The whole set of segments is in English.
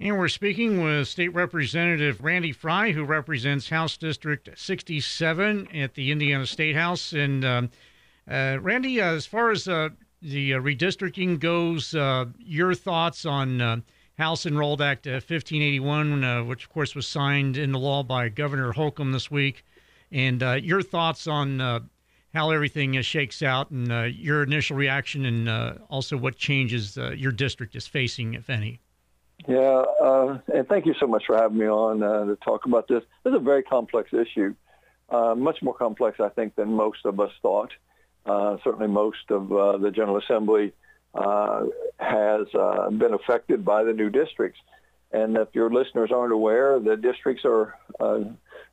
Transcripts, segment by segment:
And we're speaking with State Representative Randy Frye, who represents House District 67 at the Indiana State House. And um, uh, Randy, uh, as far as uh, the uh, redistricting goes, uh, your thoughts on uh, House Enrolled Act 1581, which of course was signed into law by Governor Holcomb this week, and your thoughts on how everything shakes out and your initial reaction, and also what changes your district is facing, if any. Yeah, uh, and thank you so much for having me on uh, to talk about this. This is a very complex issue, uh, much more complex, I think, than most of us thought. Uh, certainly, most of uh, the General Assembly uh, has been affected by the new districts. And if your listeners aren't aware, the districts are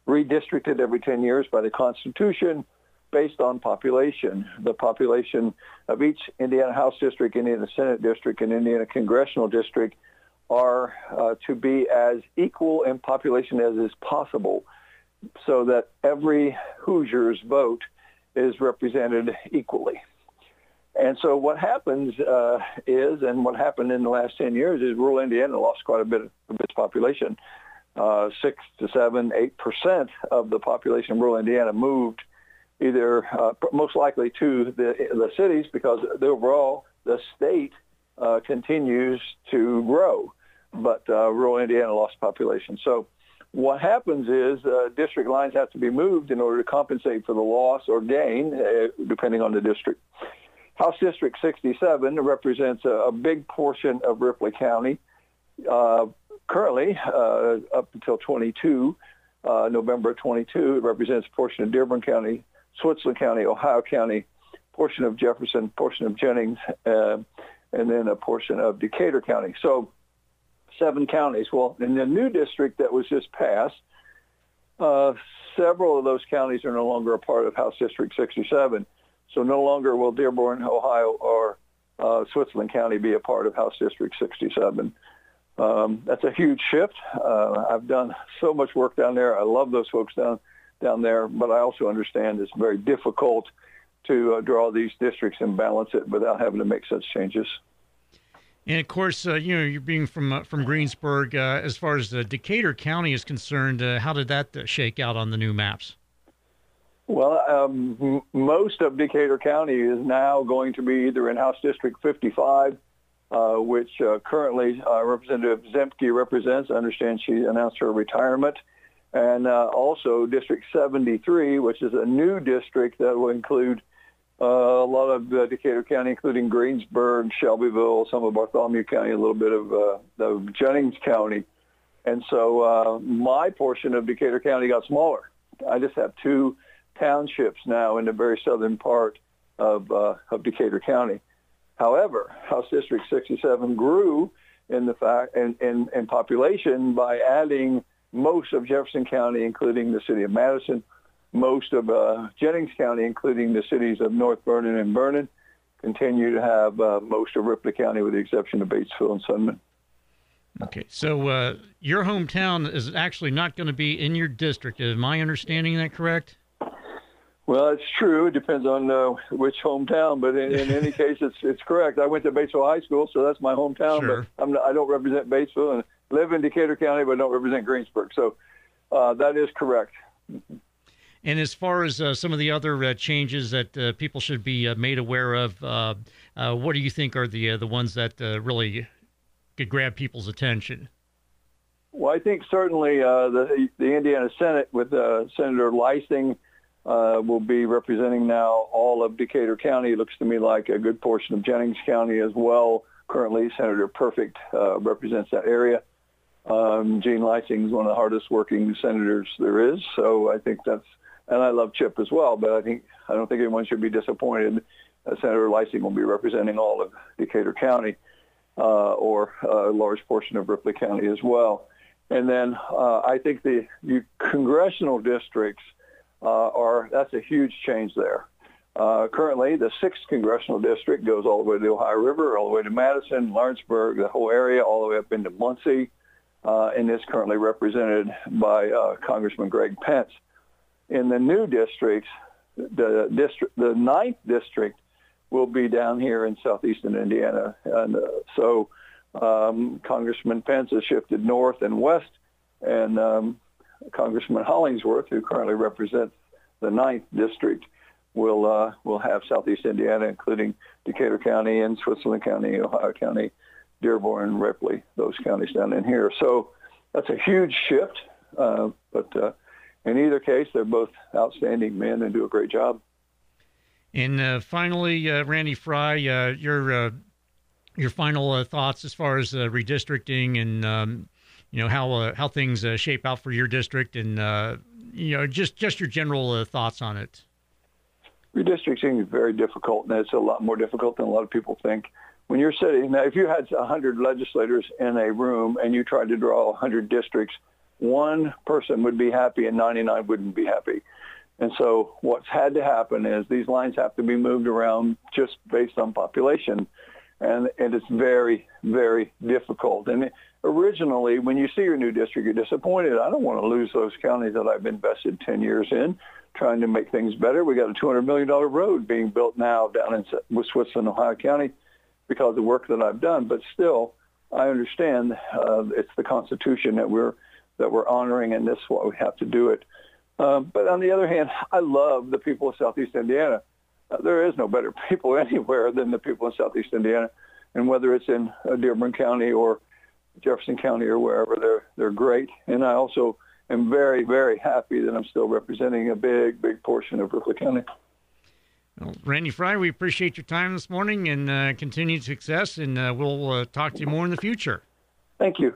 redistricted every 10 years by the Constitution based on population. The population of each Indiana House District, Indiana Senate District, and Indiana Congressional District are uh, to be as equal in population as is possible so that every Hoosier's vote is represented equally. And so what happens uh, is, and what happened in the last 10 years is rural Indiana lost quite a bit of its population. Uh, six to seven, eight percent of the population of rural Indiana moved either uh, most likely to the, the cities because the overall the state uh, continues to grow, but uh, rural Indiana lost population. So what happens is uh, district lines have to be moved in order to compensate for the loss or gain, uh, depending on the district. House District 67 represents a, a big portion of Ripley County. Uh, currently, uh, up until 22, November 22, it represents a portion of Dearborn County, Switzerland County, Ohio County, portion of Jefferson, portion of Jennings, and then a portion of Decatur County. So seven counties. Well, in the new district that was just passed, uh, several of those counties are no longer a part of House District 67. So no longer will Dearborn, Ohio, or uh, Switzerland County be a part of House District 67. Um, that's a huge shift. Uh, I've done so much work down there. I love those folks down down there, but I also understand it's very difficult to uh, draw these districts and balance it without having to make such changes. And of course, uh, you know, you're being from uh, from Greensburg. Uh, as far as Decatur County is concerned, uh, how did that uh, shake out on the new maps? Well, um, m- most of Decatur County is now going to be either in House District 55, uh, which currently Representative Ziemke represents. I understand she announced her retirement, and also District 73, which is a new district that will include uh, a lot of uh, Decatur County, including Greensburg, Shelbyville, some of Bartholomew County, a little bit of, uh, of Jennings County. And so uh, my portion of Decatur County got smaller. I just have two townships now in the very southern part of, uh, of Decatur County. However, House District 67 grew in the fact in, in, in population by adding most of Jefferson County, including the city of Madison, most of uh, Jennings County, including the cities of North Vernon and Vernon, continue to have uh, most of Ripley County with the exception of Batesville and Sunman. Okay, so uh, your hometown is actually not going to be in your district. Is my understanding that correct? Well, it's true. It depends on uh, which hometown, but in, in any case, it's it's correct. I went to Batesville High School, so that's my hometown. Sure. But I'm not, I don't represent Batesville and live in Decatur County, but don't represent Greensburg. So uh, that is correct. And as far as uh, some of the other uh, changes that uh, people should be uh, made aware of, uh, what do you think are the the ones that really could grab people's attention? Well, I think certainly the the Indiana Senate with Senator Leising will be representing now all of Decatur County. It looks to me like a good portion of Jennings County as well. Currently, Senator Perfect represents that area. Um, Jean Leising is one of the hardest working senators there is, so I think that's and I love Chip as well. But I think I don't think anyone should be disappointed. Uh, Senator Leising will be representing all of Decatur County uh, or a large portion of Ripley County as well. And then uh, I think the congressional districts uh, are that's a huge change there. Uh, currently, the sixth congressional district goes all the way to the Ohio River, all the way to Madison, Lawrenceburg, the whole area, all the way up into Muncie, uh, and is currently represented by Congressman Greg Pence in the new districts, the district, the ninth district will be down here in southeastern Indiana, and uh, so Um, Congressman Pence has shifted north and west, and um, Congressman Hollingsworth, who currently represents the ninth district, will uh, will have Southeast Indiana, including Decatur County and Switzerland County, Ohio County, Dearborn, Ripley, those counties down in here. So that's a huge shift. Uh, but uh, in either case, they're both outstanding men and do a great job. And uh, finally, uh, Randy Frye, uh, your uh, your final thoughts as far as redistricting and um, you know how how things shape out for your district, and you know just just your general thoughts on it. Redistricting is very difficult, and it's a lot more difficult than a lot of people think when you're sitting now, if you had 100 legislators in a room and you tried to draw 100 districts, one person would be happy and 99 wouldn't be happy. And so what's had to happen is these lines have to be moved around just based on population. And, and it's very, very difficult. And originally, when you see your new district, you're disappointed. I don't want to lose those counties that I've invested 10 years in trying to make things better. We got a $200 million road being built now down in Switzerland, Ohio County because of the work that I've done. But still, I understand uh, it's the Constitution that we're that we're honoring, and this is why we have to do it. Um, but on the other hand, I love the people of Southeast Indiana. Uh, there is no better people anywhere than the people in Southeast Indiana, and whether it's in uh, Dearborn County or Jefferson County or wherever, they're they're great. And I also am very very happy that I'm still representing a big big portion of Ripley County. Well, Randy Frye, we appreciate your time this morning and uh, continued success, and uh, we'll uh, talk to you more in the future. Thank you.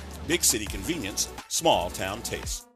Big city convenience, small town taste.